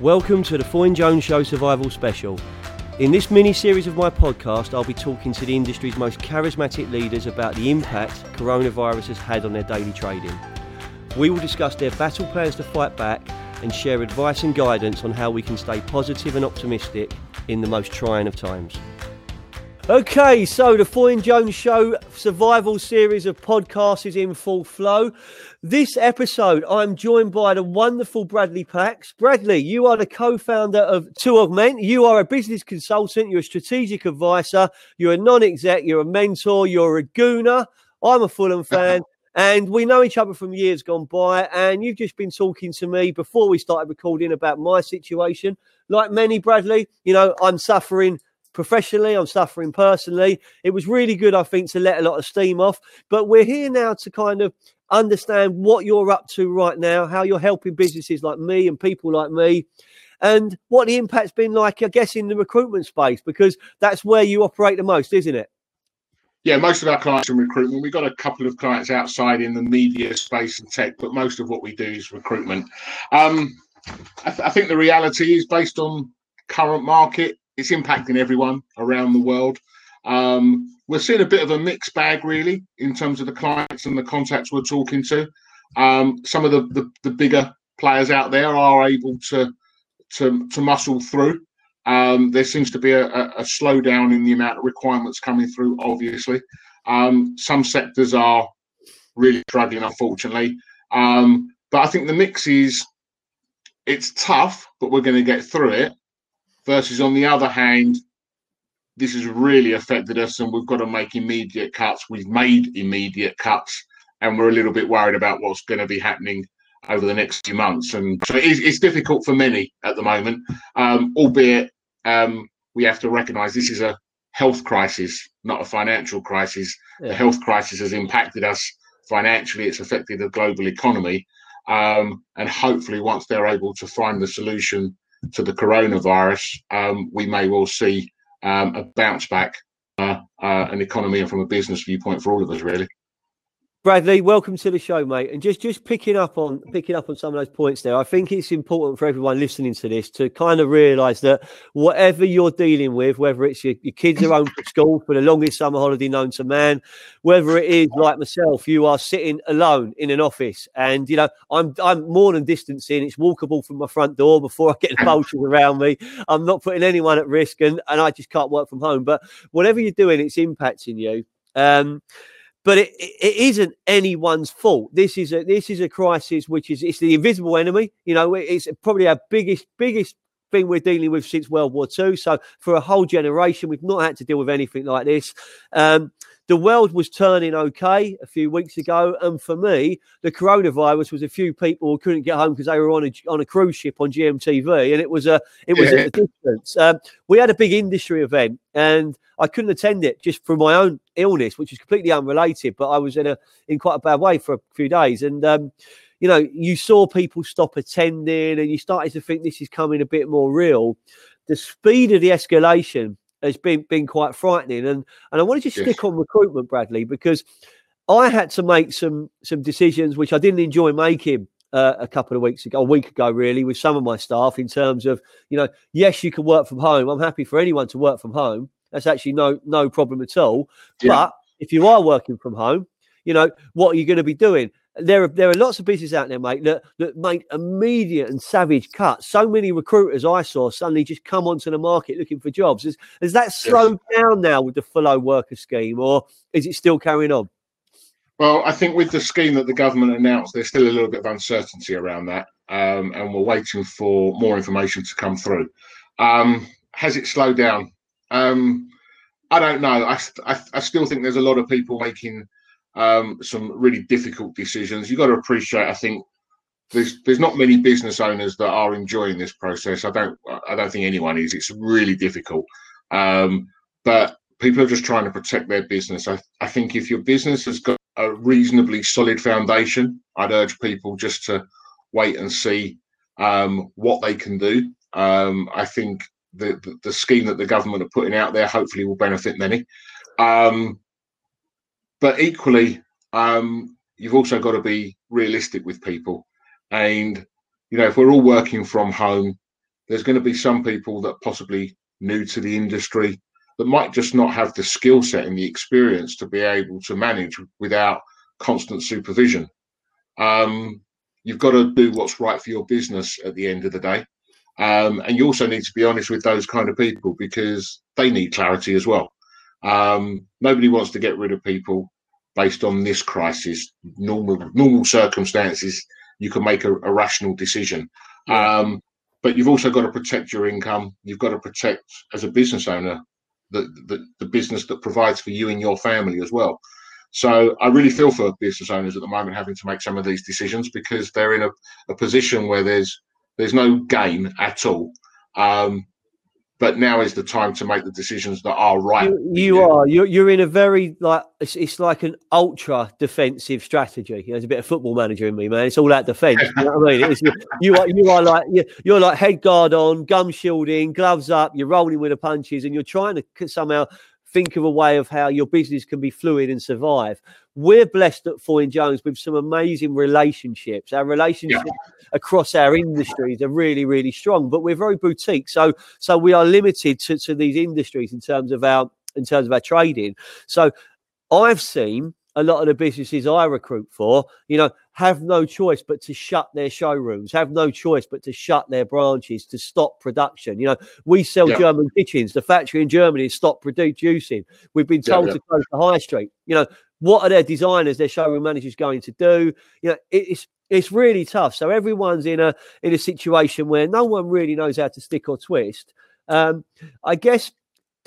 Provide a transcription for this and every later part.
Welcome to the Foyne Jones Show Survival Special. In this mini series of my podcast, I'll be talking to the industry's most charismatic leaders about the impact coronavirus has had on their daily trading. We will discuss their battle plans to fight back and share advice and guidance on how we can stay positive and optimistic in the most trying of times. Okay, so the Foyne Jones Show survival series of podcasts is in full flow. This episode, I'm joined by the wonderful Bradley Placks. Bradley, you are the co-founder of To Augment. You are a business consultant. You're a strategic advisor. You're a non-exec. You're a mentor. You're a gooner. I'm a Fulham fan. And we know each other from years gone by. And you've just been talking to me before we started recording about my situation. Like many, Bradley, you know, I'm suffering professionally, I'm suffering personally. It was really good, I think, to let a lot of steam off. But we're here now to kind of understand what you're up to right now, how you're helping businesses like me and people like me, and what the impact's been like, I guess, in the recruitment space, because that's where you operate the most, isn't it? Yeah, most of our clients in recruitment. We've got a couple of clients outside in the media space and tech, but most of what we do is recruitment. Um, I, th- I think the reality is based on current market it's impacting everyone around the world. Um, we're seeing a bit of a mixed bag, really, in terms of the clients and the contacts we're talking to. Um, some of the, the, the, bigger players out there are able to to, to muscle through. Um, there seems to be a, a, slowdown in the amount of requirements coming through, obviously. Um, some sectors are really struggling, unfortunately. Um, but I think the mix is it's tough, but we're going to get through it versus on the other hand, this has really affected us and we've got to make immediate cuts. We've made immediate cuts and we're a little bit worried about what's going to be happening over the next few months. And so it's, it's difficult for many at the moment, um, albeit um, we have to recognize this is a health crisis, not a financial crisis. Yeah. The health crisis has impacted us financially, it's affected the global economy. Um, and hopefully, once they're able to find the solution to the coronavirus, um, we may well see um, a bounce back, uh, uh, an economy and from a business viewpoint for all of us, really. Bradley, welcome to the show, mate. And just just picking up on picking up on some of those points there, I think it's important for everyone listening to this to kind of realise that whatever you're dealing with, whether it's your, your kids are home from school for the longest summer holiday known to man, whether it is like myself, you are sitting alone in an office, and you know I'm I'm more than distancing. It's walkable from my front door before I get the vultures around me. I'm not putting anyone at risk, and and I just can't work from home. But whatever you're doing, it's impacting you. Um, but it, it isn't anyone's fault. This is a this is a crisis which is it's the invisible enemy. You know, it's probably our biggest biggest thing we're dealing with since World War II. So for a whole generation, we've not had to deal with anything like this. Um, the world was turning okay a few weeks ago, and for me, the coronavirus was a few people who couldn't get home because they were on a on a cruise ship on GMTV, and it was a it was yeah. a distance. Um, we had a big industry event, and I couldn't attend it just for my own illness, which is completely unrelated. But I was in a in quite a bad way for a few days, and um, you know, you saw people stop attending, and you started to think this is coming a bit more real. The speed of the escalation has been been quite frightening. And and I wanted to yes. stick on recruitment, Bradley, because I had to make some some decisions which I didn't enjoy making. Uh, a couple of weeks ago, a week ago, really, with some of my staff in terms of, you know, yes, you can work from home. I'm happy for anyone to work from home. That's actually no no problem at all. Yeah. But if you are working from home, you know, what are you going to be doing? There are there are lots of businesses out there, mate, that that make immediate and savage cuts. So many recruiters I saw suddenly just come onto the market looking for jobs. Has, has that slowed yes. down now with the furlough worker scheme, or is it still carrying on? Well, I think with the scheme that the government announced, there's still a little bit of uncertainty around that, um, and we're waiting for more information to come through. Um, has it slowed down? Um, I don't know. I, I, I still think there's a lot of people making um, some really difficult decisions. You've got to appreciate, I think, there's there's not many business owners that are enjoying this process. I don't I don't think anyone is. It's really difficult. Um, but people are just trying to protect their business. I, I think if your business has got a reasonably solid foundation, I'd urge people just to wait and see um, what they can do. Um, I think the, the, the scheme that the government are putting out there hopefully will benefit many. Um, but equally, um, you've also got to be realistic with people. And, you know, if we're all working from home, there's going to be some people that possibly new to the industry that might just not have the skill set and the experience to be able to manage without constant supervision. Um, you've got to do what's right for your business at the end of the day. Um, and you also need to be honest with those kind of people because they need clarity as well. Um, nobody wants to get rid of people based on this crisis. Normal normal circumstances, you can make a, a rational decision. Um, but you've also got to protect your income. You've got to protect, as a business owner, the, the, the business that provides for you and your family as well. So I really feel for business owners at the moment having to make some of these decisions because they're in a, a position where there's there's no gain at all. Um, but now is the time to make the decisions that are right. You, you are. You're, you're in a very like it's, it's like an ultra defensive strategy. You know, there's a bit of football manager in me, man. It's all that defense. you know what I mean? It's, you are you are like you're, you're like head guard on, gum shielding, gloves up. You're rolling with the punches, and you're trying to somehow think of a way of how your business can be fluid and survive. We're blessed at Foyne Jones with some amazing relationships. Our relationships yeah. across our industries are really, really strong, but we're very boutique. So, so we are limited to, to these industries in terms of our in terms of our trading. So, I've seen a lot of the businesses I recruit for, you know, have no choice but to shut their showrooms, have no choice but to shut their branches, to stop production. You know, we sell yeah. German kitchens. The factory in Germany has stopped producing. We've been told yeah, yeah. to close the high street. You know, what are their designers, their showroom managers going to do? You know, it's it's really tough. So everyone's in a in a situation where no one really knows how to stick or twist. Um, I guess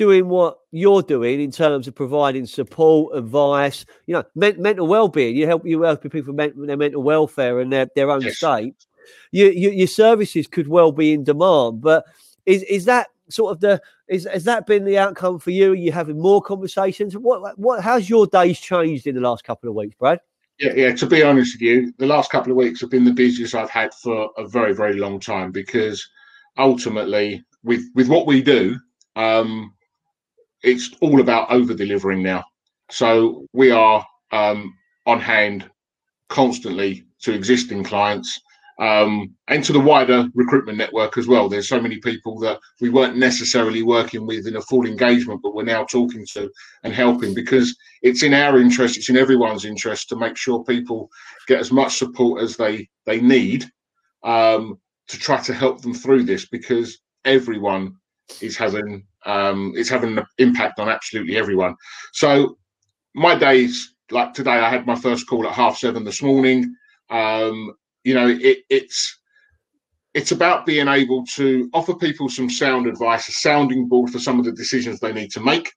doing what you're doing in terms of providing support, advice, you know, men- mental well-being. You help you help people with their mental welfare and their, their own yes. state. You, you, your services could well be in demand, but is is that sort of the is has that been the outcome for you? Are you having more conversations? What what how's your days changed in the last couple of weeks, Brad? Yeah, yeah. To be honest with you, the last couple of weeks have been the busiest I've had for a very, very long time because ultimately, with with what we do, um, it's all about over delivering now. So we are um, on hand constantly to existing clients um, and to the wider recruitment network as well. There's so many people that we weren't necessarily working with in a full engagement, but we're now talking to and helping because it's in our interest, it's in everyone's interest to make sure people get as much support as they they need um, to try to help them through this because everyone is having um, it's having an impact on absolutely everyone. So my days, like today, I had my first call at half seven this morning. Um, you know, it, it's it's about being able to offer people some sound advice, a sounding board for some of the decisions they need to make.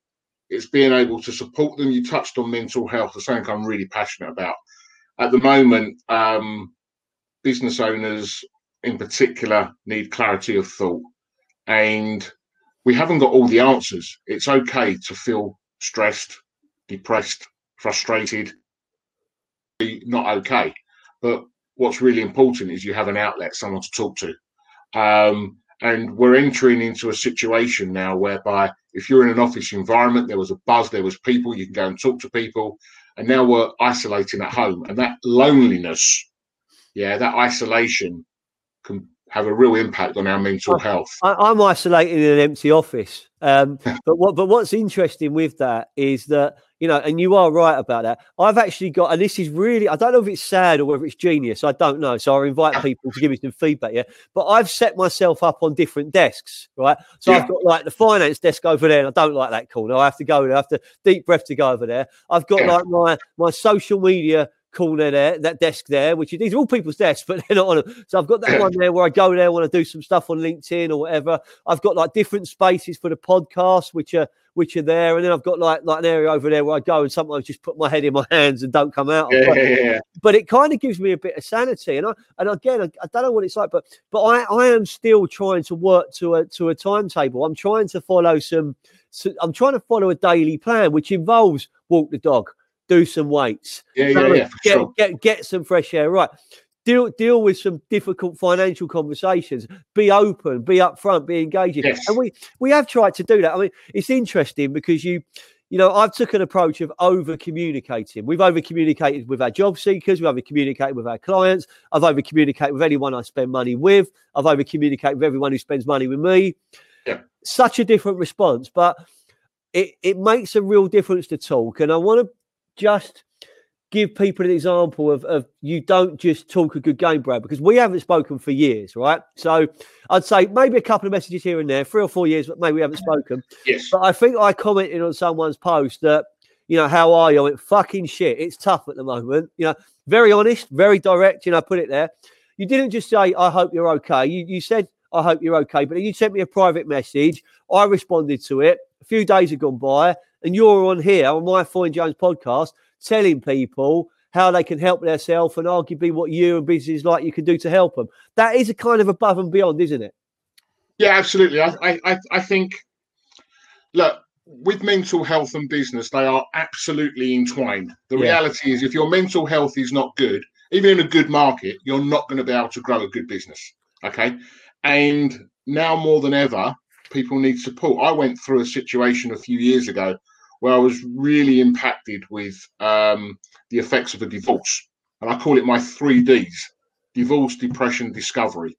It's being able to support them. You touched on mental health, the something I'm really passionate about. At the moment, um, business owners in particular need clarity of thought. And we haven't got all the answers. It's okay to feel stressed, depressed, frustrated, not okay. But what's really important is you have an outlet, someone to talk to. Um, and we're entering into a situation now whereby if you're in an office environment, there was a buzz, there was people, you can go and talk to people. And now we're isolating at home. And that loneliness, yeah, that isolation can have a real impact on our mental health. I, am isolated in an empty office. Um, but what but what's interesting with that is that you know, and you are right about that. I've actually got, and this is really, I don't know if it's sad or whether it's genius. I don't know. So I invite people to give me some feedback. Yeah, but I've set myself up on different desks, right? So yeah. I've got like the finance desk over there, and I don't like that corner. I have to go there. I have to deep breath to go over there. I've got like my my social media corner there, that desk there, which is, these are all people's desks, but they're not on them. So I've got that one there where I go there, want to do some stuff on LinkedIn or whatever. I've got like different spaces for the podcast, which are which are there, and then I've got like like an area over there where I go and sometimes just put my head in my hands and don't come out. Yeah, but, yeah, but it kind of gives me a bit of sanity, and I and again I, I, don't know what it's like, but but I I am still trying to work to a to a timetable. I'm trying to follow some. So I'm trying to follow a daily plan, which involves walk the dog, do some weights. Yeah, yeah, yeah. Get, sure. get, get some fresh air. Right. Deal deal with some difficult financial conversations. Be open, be upfront, be engaging. Yes. And we we have tried to do that. I mean, it's interesting because you you know, I've took an approach of over communicating. We've over communicated with our job seekers, we've over communicated with our clients, I've over communicated with anyone I spend money with, I've over communicated with everyone who spends money with me. Yeah. Such a different response, but it, it makes a real difference to talk. And I want to just give people an example of, of you don't just talk a good game, Brad, because we haven't spoken for years, right? So I'd say maybe a couple of messages here and there, three or four years, but maybe we haven't spoken. Yes. But I think I commented on someone's post that, you know, how are you? I went, fucking shit. It's tough at the moment. You know, very honest, very direct, you know, put it there. You didn't just say, I hope you're okay. You, you said, I hope you're okay. But you sent me a private message. I responded to it. A few days have gone by, and you're on here on my Foyne Jones podcast telling people how they can help themselves and arguably what you and business like you can do to help them. That is a kind of above and beyond, isn't it? Yeah, absolutely. I, I, I think, look, with mental health and business, they are absolutely entwined. The Yeah. reality is, if your mental health is not good, even in a good market, you're not going to be able to grow a good business. Okay. And now more than ever, people need support. I went through a situation a few years ago where I was really impacted with um, the effects of a divorce. And I call it my three Ds divorce, depression, discovery.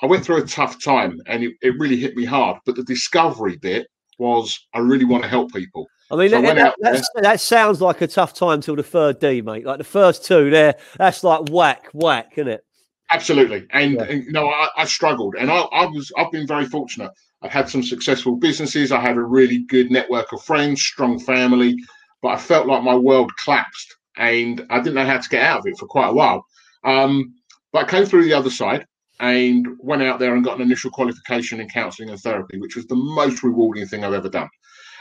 I went through a tough time and it, it really hit me hard. But the discovery bit was I really want to help people. I mean, So that, went that, that sounds like a tough time till the third D, mate. Like the first two there, that's like whack, whack, isn't it? Absolutely, and, Yeah. and you know I, I struggled, and I, I was I've been very fortunate. I've had some successful businesses. I had a really good network of friends, strong family, but I felt like my world collapsed, and I didn't know how to get out of it for quite a while. Um, but I came through the other side and went out there and got an initial qualification in counselling and therapy, which was the most rewarding thing I've ever done.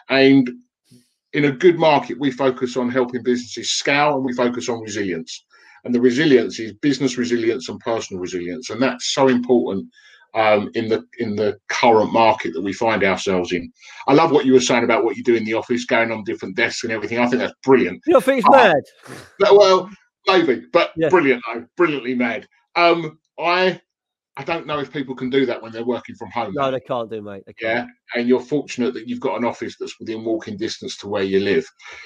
And in a good market, we focus on helping businesses scale and we focus on resilience. And the resilience is business resilience and personal resilience, and that's so important um, in the in the current market that we find ourselves in. I love what you were saying about what you do in the office, going on different desks and everything. I think that's brilliant. You think it's Oh, mad? Well, maybe, but Yeah. brilliant though, brilliantly mad. Um, I I don't know if people can do that when they're working from home. No, they can't do, mate. They yeah can't. and you're fortunate that you've got an office that's within walking distance to where you live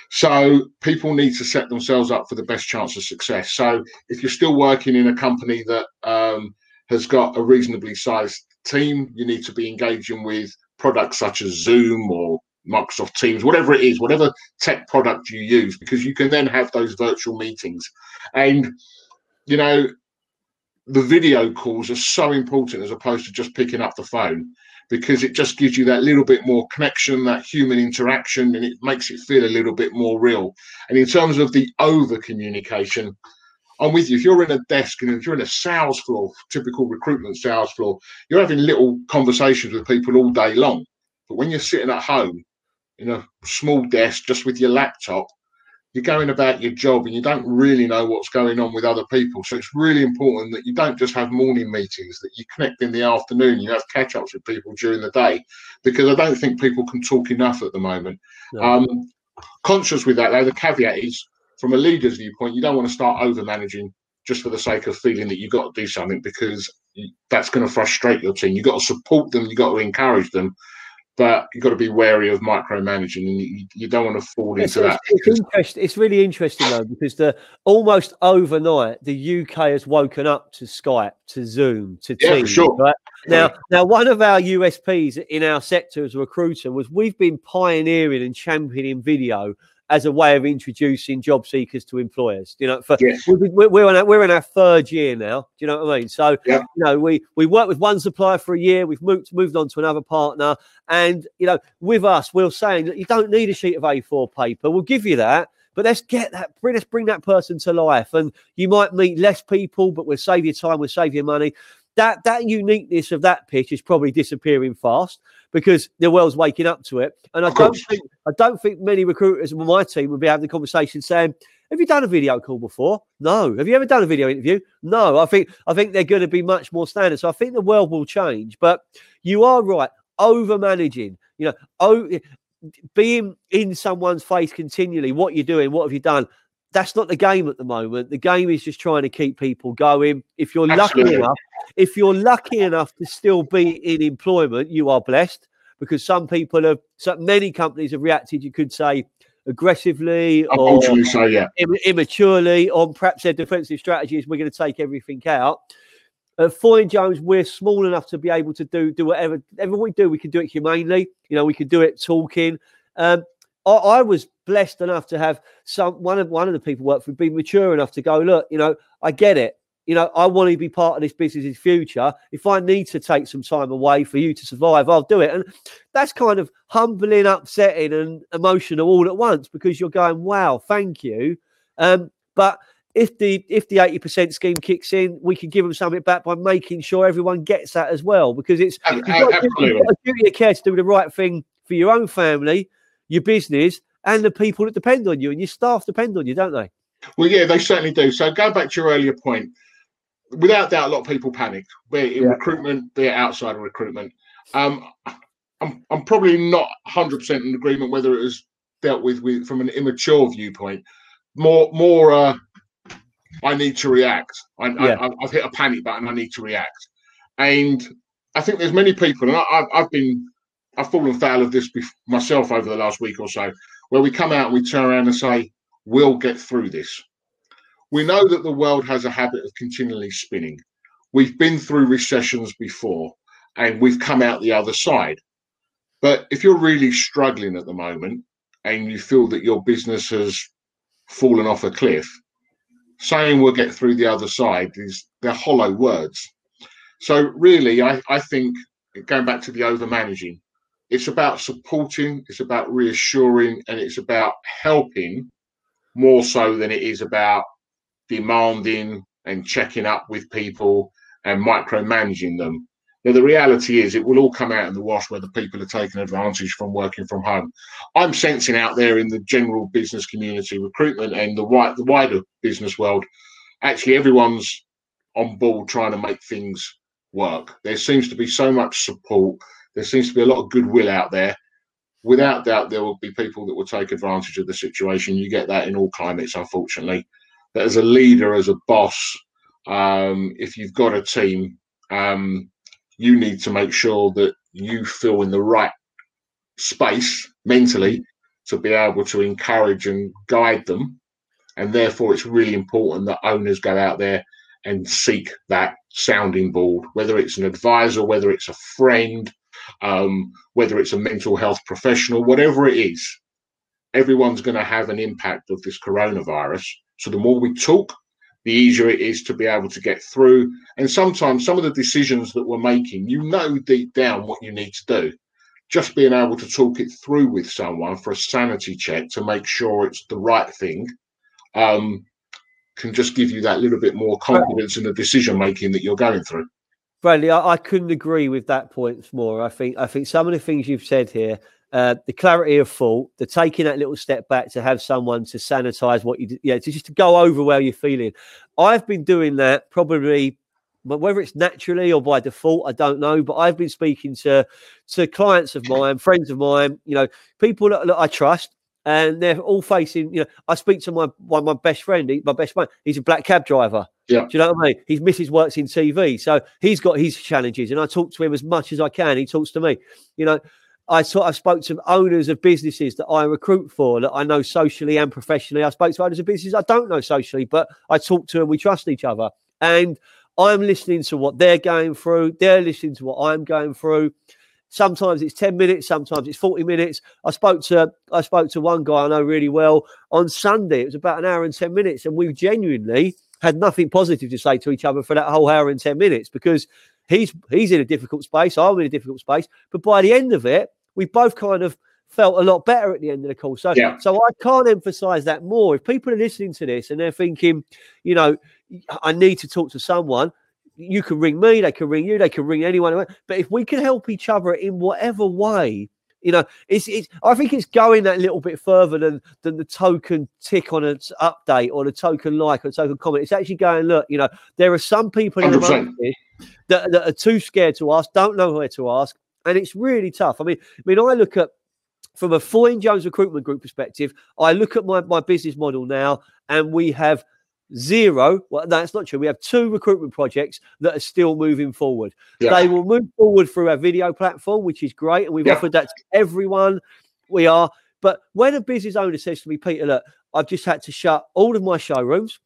so people need to set themselves up for the best chance of success so if you're still working in a company that um, has got a reasonably sized team you need to be engaging with products such as zoom or microsoft teams whatever it is whatever tech product you use because you can then have those virtual meetings and you know the video calls are so important as opposed to just picking up the phone because it just gives you that little bit more connection, that human interaction, and it makes it feel a little bit more real. And in terms of the over communication, I'm with you. If you're in a desk and if you're in a sales floor, typical recruitment sales floor, you're having little conversations with people all day long. But when you're sitting at home in a small desk just with your laptop, you're going about your job and you don't really know what's going on with other people. So it's really important that you don't just have morning meetings, that you connect in the afternoon, you have catch ups with people during the day, because I don't think people can talk enough at the moment. No. Um, conscious with that, though, the caveat is from a leader's viewpoint, you don't want to start over managing just for the sake of feeling that you've got to do something because that's going to frustrate your team. You've got to support them, you've got to encourage them. But you've got to be wary of micromanaging, and you, you don't want to fall into it's, that. it's. It's really interesting though because the almost overnight the UK has woken up to Skype, to Zoom, to Yeah, Teams. sure. Right now, now one of our USPs in our sector as a recruiter was we've been pioneering and championing video as a way of introducing job seekers to employers. You know, for Yes. we- we- we're on our, we're in our third year now. Do you know what I mean? So Yeah. you know, we we worked with one supplier for a year. We've moved moved on to another partner, and you know, with us, we're saying that you don't need a sheet of A4 paper. We'll give you that. But let's get that, bring, let's bring that person to life. And you might meet less people, but we'll save you time, we'll save you money. That that uniqueness of that pitch is probably disappearing fast because the world's waking up to it. And I Of don't course. think I don't think many recruiters on my team would be having the conversation saying, "Have you done a video call before? No. Have you ever done a video interview? No. I think I think they're going to be much more standard. So I think the world will change. But you are right. Over managing, you know, oh, being in someone's face continually. What you're doing? What have you done? That's not the game at the moment. The game is just trying to keep people going. If you're Absolutely. lucky enough, if you're lucky enough to still be in employment, you are blessed because some people have, so many companies have reacted. You could say aggressively or so, yeah. Immaturely on perhaps their defensive strategies. We're going to take everything out. At Foyne Jones, we're small enough to be able to do do whatever whatever we do. We can do it humanely. You know, we can do it talking. Um, I, I, was blessed enough to have some one of one of the people work for be mature enough to go. Look, you know, I get it. You know, I want to be part of this business's future. If I need to take some time away for you to survive, I'll do it. And that's kind of humbling, upsetting, and emotional all at once because you're going, "Wow, thank you." Um, but if the if the 80% scheme kicks in, we can give them something back by making sure everyone gets that as well. Because it's you've got, a duty of care to do the right thing for your own family, your business, and the people that depend on you, and your staff depend on you, don't they? Well, yeah, they certainly do. So go back to your earlier point. Without doubt, a lot of people panicked, be it in yeah. recruitment, be it outside of recruitment. Um, I'm, I'm probably not 100% in agreement whether it was dealt with, with from an immature viewpoint. More, more uh, I need to react. I, yeah. I, have hit a panic button. I need to react. And I think there's many people, and I, have been, I've fallen foul of this myself over the last week or so, where we come out and we turn around and say, we'll get through this. We know that the world has a habit of continually spinning. We've been through recessions before and we've come out the other side. But if you're really struggling at the moment and you feel that your business has fallen off a cliff, saying we'll get through the other side is they're hollow words. So really, I, I think going back to the over managing, it's about supporting, it's about reassuring, and it's about helping more so than it is about demanding and checking up with people and micromanaging them. Now, the reality is, it will all come out in the wash whether people are taking advantage from working from home. I'm sensing out there in the general business community, recruitment, and the, the wider business world, actually, everyone's on board trying to make things work. There seems to be so much support. There seems to be a lot of goodwill out there. Without doubt, there will be people that will take advantage of the situation. You get that in all climates, unfortunately. But as a leader, as a boss, um, if you've got a team, um, you need to make sure that you feel in the right space mentally to be able to encourage and guide them. And therefore, it's really important that owners go out there and seek that sounding board, whether it's an advisor, whether it's a friend, um, whether it's a mental health professional, whatever it is, everyone's going to have an impact of this coronavirus. So the more we talk, the easier it is to be able to get through. And sometimes some of the decisions that we're making, you know deep down what you need to do. Just being able to talk it through with someone for a sanity check to make sure it's the right thing um, can just give you that little bit more confidence in the decision making that you're going through. Bradley, I, I, couldn't agree with that point more. I think I think some of the things you've said here uh, the clarity of thought, the taking that little step back to have someone to sanitize what you, do, yeah, to just to go over where you're feeling. I've been doing that probably, but whether it's naturally or by default, I don't know. But I've been speaking to to clients of mine, friends of mine, you know, people that, that I trust, and they're all facing. You know, I speak to my one my best friend, he, my best friend. He's a black cab driver. Yeah. Do you know what I mean? His missus works in TV, so he's got his challenges, and I talk to him as much as I can. He talks to me. You know, I sort of spoke to owners of businesses that I recruit for that I know socially and professionally. I spoke to owners of businesses I don't know socially, but I talk to them. we trust each other. And I'm listening to what they're going through. They're listening to what I'm going through. Sometimes it's 10 minutes, sometimes it's 40 minutes. I spoke to I spoke to one guy I know really well on Sunday. It was about an hour and 10 minutes, and we genuinely had nothing positive to say to each other for that whole hour and 10 minutes because he's he's in a difficult space, I'm in a difficult space. But by the end of it, we both kind of felt a lot better at the end of the call. So, yeah. so I can't emphasize that more. If people are listening to this and they're thinking, you know, I need to talk to someone, you can ring me, they can ring you, they can ring anyone. But if we can help each other in whatever way, you know, it's, it's I think it's going that little bit further than than the token tick on an update or the token like or the token comment. It's actually going, look, you know, there are some people in the market that, that are too scared to ask, don't know where to ask, and it's really tough. I mean, I mean, I look at from a Foyne Jones recruitment group perspective, I look at my, my business model now, and we have zero. Well, that's not true. We have two recruitment projects that are still moving forward. Yeah. They will move forward through our video platform, which is great, and we've Yeah. offered that to everyone. We are. But when a business owner says to me, Peter, look, I've just had to shut all of my showrooms.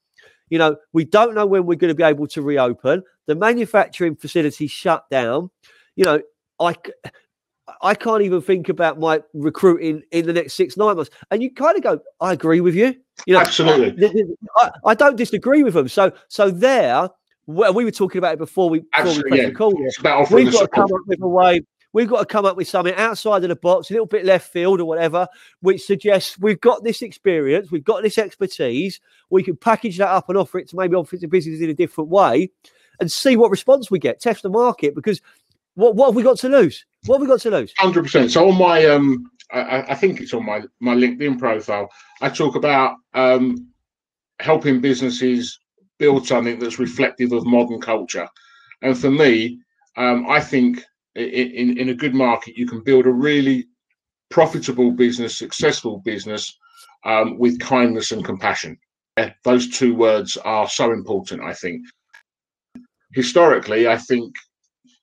You know, we don't know when we're going to be able to reopen. The manufacturing facility shut down. You know, I I can't even think about my recruiting in the next six nine months. And you kind of go, I agree with you. You know, Absolutely. I, I don't disagree with them. So so there, well, we were talking about it before we, before we yeah. the call. It's about we've got to come up with a way. We've got to come up with something outside of the box, a little bit left field or whatever, which suggests we've got this experience, we've got this expertise. We can package that up and offer it to maybe offer it to businesses in a different way, and see what response we get. Test the market because what what have we got to lose? What have we got to lose? Hundred percent. So on my um, I- I, think it's on my my LinkedIn profile. I talk about um, helping businesses build something that's reflective of modern culture, and for me, um, I think in in a good market you can build a really profitable business, successful business um, with kindness and compassion. Those two words are so important. I think historically, I think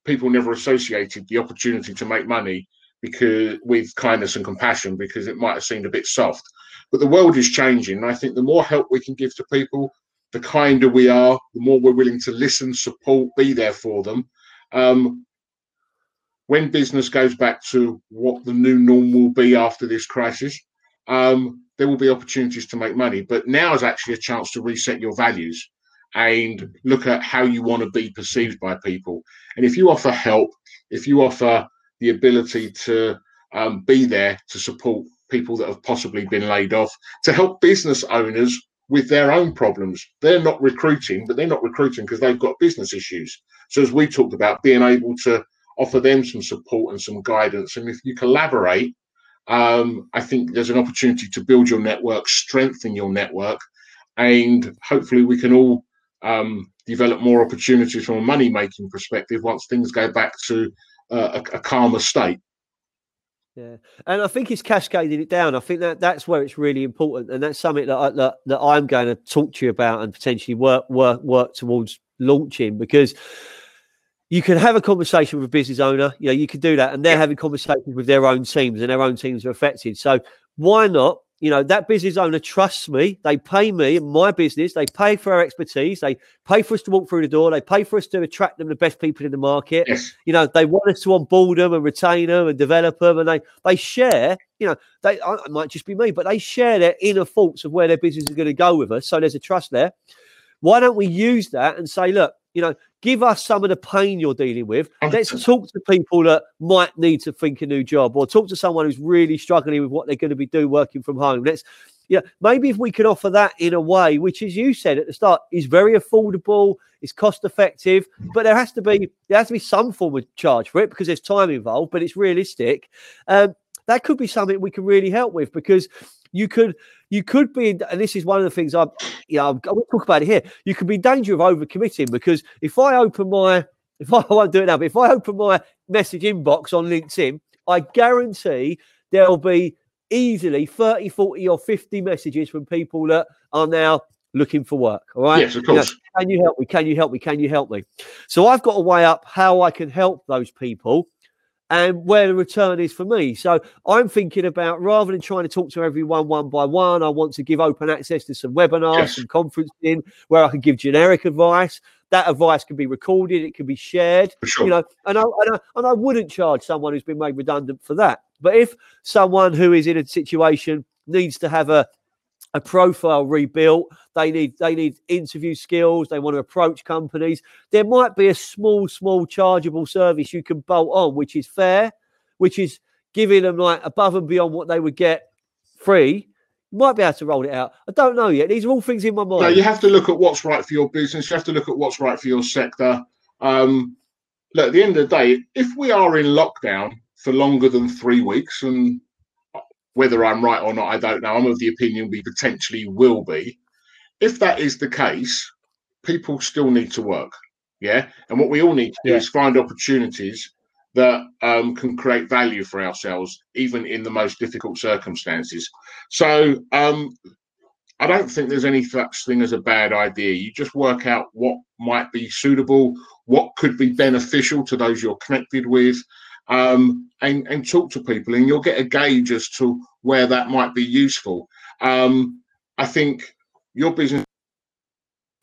people never associated the opportunity to make money because with kindness and compassion because it might have seemed a bit soft. But the world is changing and i think the more help we can give to people the kinder we are the more we're willing to listen support be there for them. Um, when business goes back to what the new norm will be after this crisis um, there will be opportunities to make money. But now is actually a chance to reset your values and look at how you want to be perceived by people and if you offer help, if you offer the ability to um, be there to support people that have possibly been laid off, to help business owners with their own problems, they're not recruiting, but they're not recruiting because they've got business issues. So, as we talked about, being able to offer them some support and some guidance, and if you collaborate, um, I think there's an opportunity to build your network, strengthen your network, and hopefully we can all um, develop more opportunities from a money making perspective once things go back to uh, a, a calmer state. Yeah, and I think it's cascading it down. I think that that's where it's really important, and that's something that I, that, that I'm going to talk to you about and potentially work work work towards launching because you can have a conversation with a business owner. You know, you can do that, and they're having conversations with their own teams, and their own teams are affected. So why not? You know, that business owner trusts me. They pay me in my business. They pay for our expertise. They pay for us to walk through the door. They pay for us to attract them the best people in the market Yes, you know they want us to onboard them and retain them and develop them and they they share you know they I- it might just be me but they share their inner thoughts of where their business is going to go with us so there's a trust there why don't we use that and say look you know give us some of the pain you're dealing with. Let's talk to people that might need to think a new job or talk to someone who's really struggling with what they're going to be doing working from home. Let's yeah, maybe if we can offer that in a way, which, as you said at the start, is very affordable, is cost effective, but there has to be there has to be some form of charge for it because there's time involved, but it's realistic. Um, that could be something we can really help with because you could you could be, and this is one of the things I, you know, I will talk about it here. You could be in danger of overcommitting because if I open my if I, I won't do it now, but if I open my message inbox on LinkedIn, I guarantee there'll be easily 30, 40, or 50 messages from people that are now looking for work. All right. yes, of You know, course. can you help me? Can you help me? Can you help me? So I've got to weigh up how I can help those people and where the return is for me. So I'm thinking about rather than trying to talk to everyone one by one, I want to give open access to some webinars, Yes. some conferencing where I can give generic advice. That advice can be recorded, it can be shared sure. you know, and I, and I and I wouldn't charge someone who's been made redundant for that. But if someone who is in a situation needs to have a a profile rebuilt, they need they need interview skills, they want to approach companies, there might be a small, small chargeable service you can bolt on, which is fair, which is giving them like above and beyond what they would get free. You might be able to roll it out. I don't know yet. These are all things in my mind. No, you have to look at what's right for your business. You have to look at what's right for your sector. Um, look, at the end of the day, if we are in lockdown for longer than three weeks, and whether I'm right or not, I don't know. I'm of the opinion we potentially will be. If that is the case, people still need to work. Yeah. And what we all need to do Yeah. is find opportunities that um, can create value for ourselves, even in the most difficult circumstances. So um, I don't think there's any such thing as a bad idea. You just work out what might be suitable, what could be beneficial to those you're connected with, um, and, and talk to people, and you'll get a gauge as to where that might be useful. Um, I think your business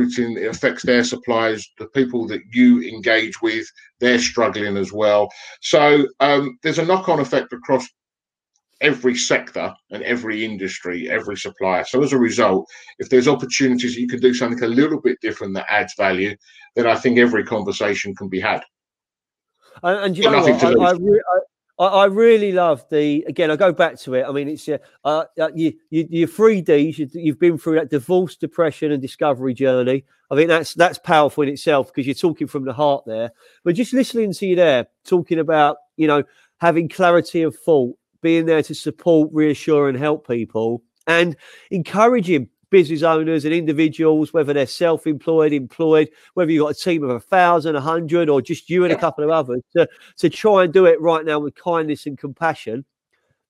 it affects their suppliers, the people that you engage with, they're struggling as well. So um, there's a knock-on effect across every sector and every industry, every supplier. So as a result, if there's opportunities you can do something a little bit different that adds value, then I think every conversation can be had. And, and you know what? I, I, re- I, I, really love the. Again, I go back to it. I mean, it's uh, uh, you, you, your three Ds. You, you've been through that divorce, depression, and discovery journey. I think that's that's powerful in itself because you're talking from the heart there. But just listening to you there, talking about you know having clarity of thought, being there to support, reassure, and help people, and encouraging business owners and individuals, whether they're self-employed, employed, whether you've got a team of a thousand, a hundred, or just you and a couple of others, to, to try and do it right now with kindness and compassion.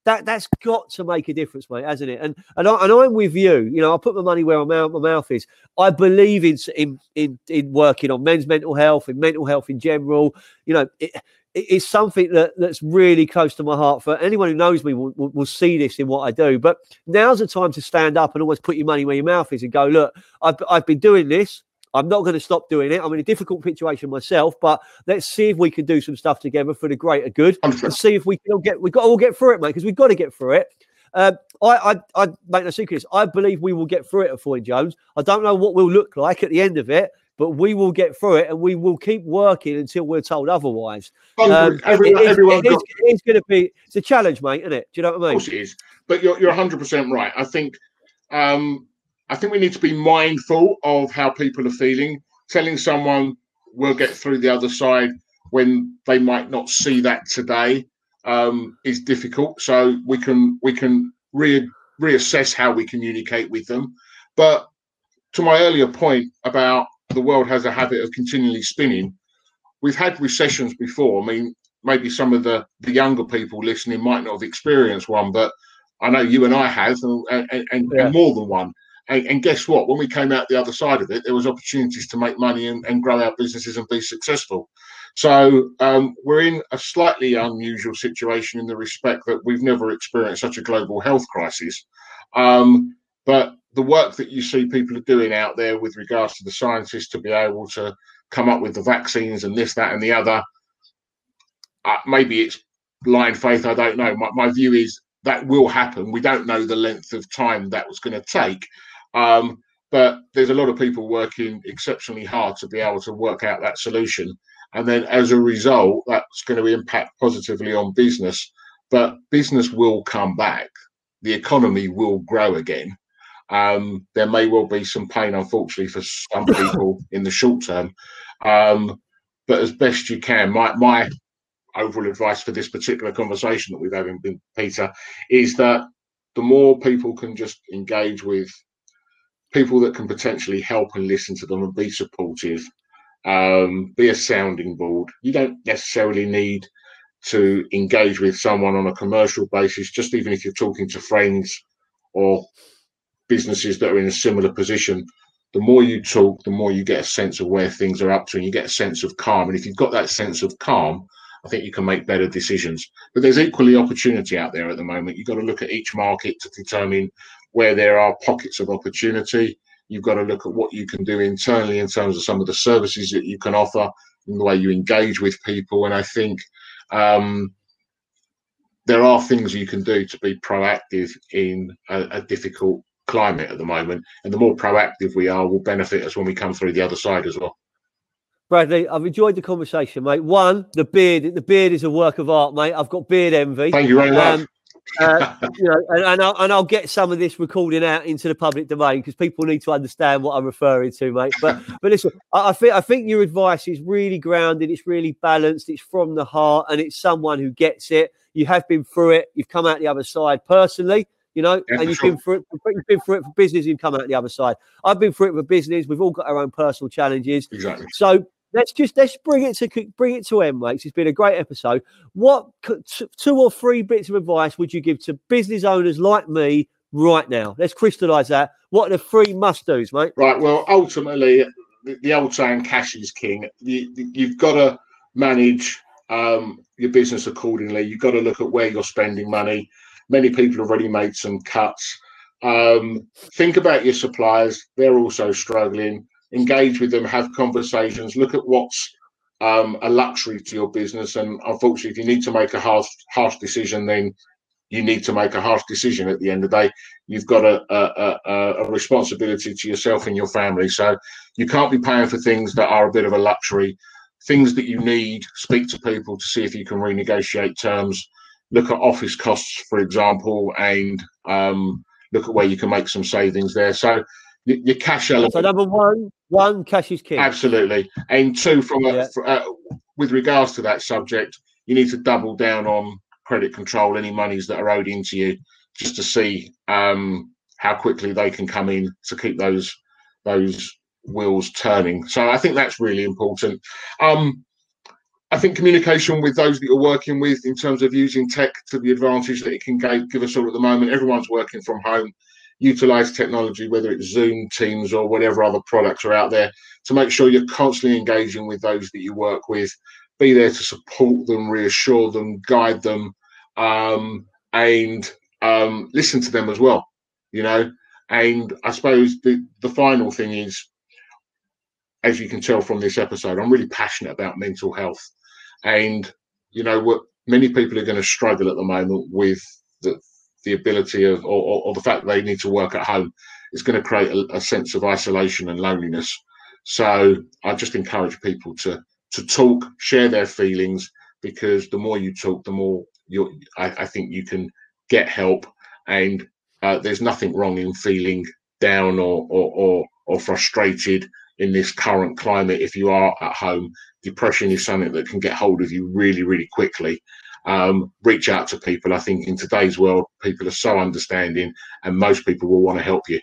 That that's got to make a difference, mate, hasn't it? And and, I, and I'm with you. You know, I put my money where my mouth, my mouth is. I believe in in in in working on men's mental health and mental health in general. You know, it, it's something that, that's really close to my heart. For anyone who knows me, will, will, will, see this in what I do. But now's the time to stand up and always put your money where your mouth is and go, look, I've, I've been doing this. I'm not going to stop doing it. I'm in a difficult situation myself, but let's see if we can do some stuff together for the greater good and see if we can all get we got all get through it, mate, because we've got to get through it. Um, I, I, I make no secrets. I believe we will get through it at Foyne Jones. I don't know what we'll look like at the end of it, but we will get through it and we will keep working until we're told otherwise. Um, everyone, it, it, it, it's going to be it's a challenge, mate, isn't it? Do you know what I mean? Of course it is. But you're you're 100 percent right. I think um, I think we need to be mindful of how people are feeling. Telling someone we'll get through the other side when they might not see that today um, is difficult. So we can we can re- reassess how we communicate with them. But to my earlier point about the world has a habit of continually spinning. We've had recessions before. I mean, maybe some of the, the younger people listening might not have experienced one, but I know you and I have, and, and, and, yeah. and more than one. And, and, guess what? When we came out the other side of it, there was opportunities to make money and, and grow our businesses and be successful. So um, we're in a slightly unusual situation in the respect that we've never experienced such a global health crisis. Um, but the work that you see people are doing out there with regards to the scientists to be able to come up with the vaccines and this, that, and the other, uh, maybe it's blind faith. I don't know. My, my view is that will happen. We don't know the length of time that was going to take. Um, but there's a lot of people working exceptionally hard to be able to work out that solution. And then as a result, that's going to impact positively on business. But business will come back. The economy will grow again. Um, there may well be some pain, unfortunately, for some people in the short term. Um, but as best you can, my my overall advice for this particular conversation that we've had with Peter is that the more people can just engage with people that can potentially help and listen to them and be supportive, um, be a sounding board. You don't necessarily need to engage with someone on a commercial basis, just even if you're talking to friends or businesses that are in a similar position, the more you talk, the more you get a sense of where things are up to, and you get a sense of calm. And if you've got that sense of calm, I think you can make better decisions. But there's equally opportunity out there at the moment. You've got to look at each market to determine where there are pockets of opportunity. You've got to look at what you can do internally in terms of some of the services that you can offer and the way you engage with people. And I think um, there are things you can do to be proactive in a, a difficult climate at the moment. And the more proactive we are, will benefit us when we come through the other side as well. Bradley, I've enjoyed the conversation, mate. One, the beard, the beard is a work of art, mate. I've got beard envy. Thank you very much. Um, uh, you know, and, and, I'll, and I'll get some of this recording out into the public domain because people need to understand what I'm referring to, mate. But but listen, I, I, think I think your advice is really grounded. It's really balanced. It's from the heart, and it's someone who gets it. You have been through it. You've come out the other side personally you know, yeah, and you've sure. been through it. You've been through it for business. You've come out the other side. I've been through it for business. We've all got our own personal challenges. Exactly. So let's just let's bring it to bring it to end, mates. It's been a great episode. What two or three bits of advice would you give to business owners like me, right now? Let's crystallize that. What are the three must dos, mate? Right. Well, ultimately, the, the old saying, cash is king. You, you've got to manage um, your business accordingly. You've got to look at where you're spending money. Many people have already made some cuts. Um, think about your suppliers; they're also struggling. Engage with them, have conversations, look at what's um, a luxury to your business. And unfortunately, if you need to make a harsh, harsh decision, then you need to make a harsh decision at the end of the day. You've got a, a, a, a, responsibility to yourself and your family. So you can't be paying for things that are a bit of a luxury. Things that you need, speak to people to see if you can renegotiate terms. Look at office costs, for example, and um, look at where you can make some savings there. So your cash element. So number one, one cash is king. Absolutely, and two, from a, yeah. for, uh, with regards to that subject, you need to double down on credit control any monies that are owed into you, just to see um, how quickly they can come in to keep those those wheels turning. So I think that's really important. Um, I think communication with those that you're working with in terms of using tech to the advantage that it can give us all at the moment. Everyone's working from home. Utilize technology, whether it's Zoom, Teams, or whatever other products are out there, to make sure you're constantly engaging with those that you work with. Be there to support them, reassure them, guide them, um, and um, listen to them as well. You know, and I suppose the the final thing is, as you can tell from this episode, I'm really passionate about mental health and you know what many people are going to struggle at the moment with the the ability of or, or the fact they need to work at home is going to create a, a sense of isolation and loneliness. So I just encourage people to to talk, share their feelings, because the more you talk, the more you I, I think you can get help. And uh, there's nothing wrong in feeling down or, or or or frustrated in this current climate if you are at home depression is something that can get hold of you really, really quickly. Um, reach out to people. I think in today's world, people are so understanding, and most people will want to help you.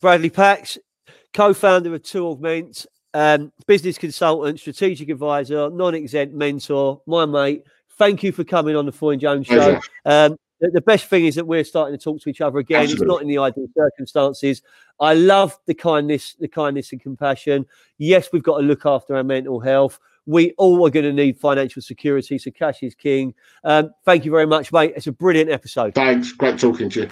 Bradley Placks, co-founder of To Augment, um, business consultant, strategic advisor, non-exempt mentor, my mate. Thank you for coming on the Foyne Jones show. Um, the, the, best thing is that we're starting to talk to each other again. Absolutely. It's not in the ideal circumstances. I love the kindness, the kindness and compassion. Yes, we've got to look after our mental health. We all are going to need financial security, so cash is king. Um, thank you very much, mate. It's a brilliant episode. Thanks. Great talking to you.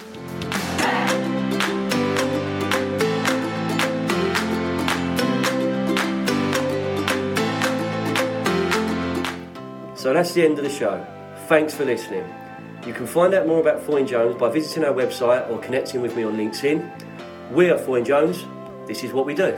So that's the end of the show. Thanks for listening. You can find out more about Foyne Jones by visiting our website or connecting with me on LinkedIn. We are Foyne Jones, this is what we do.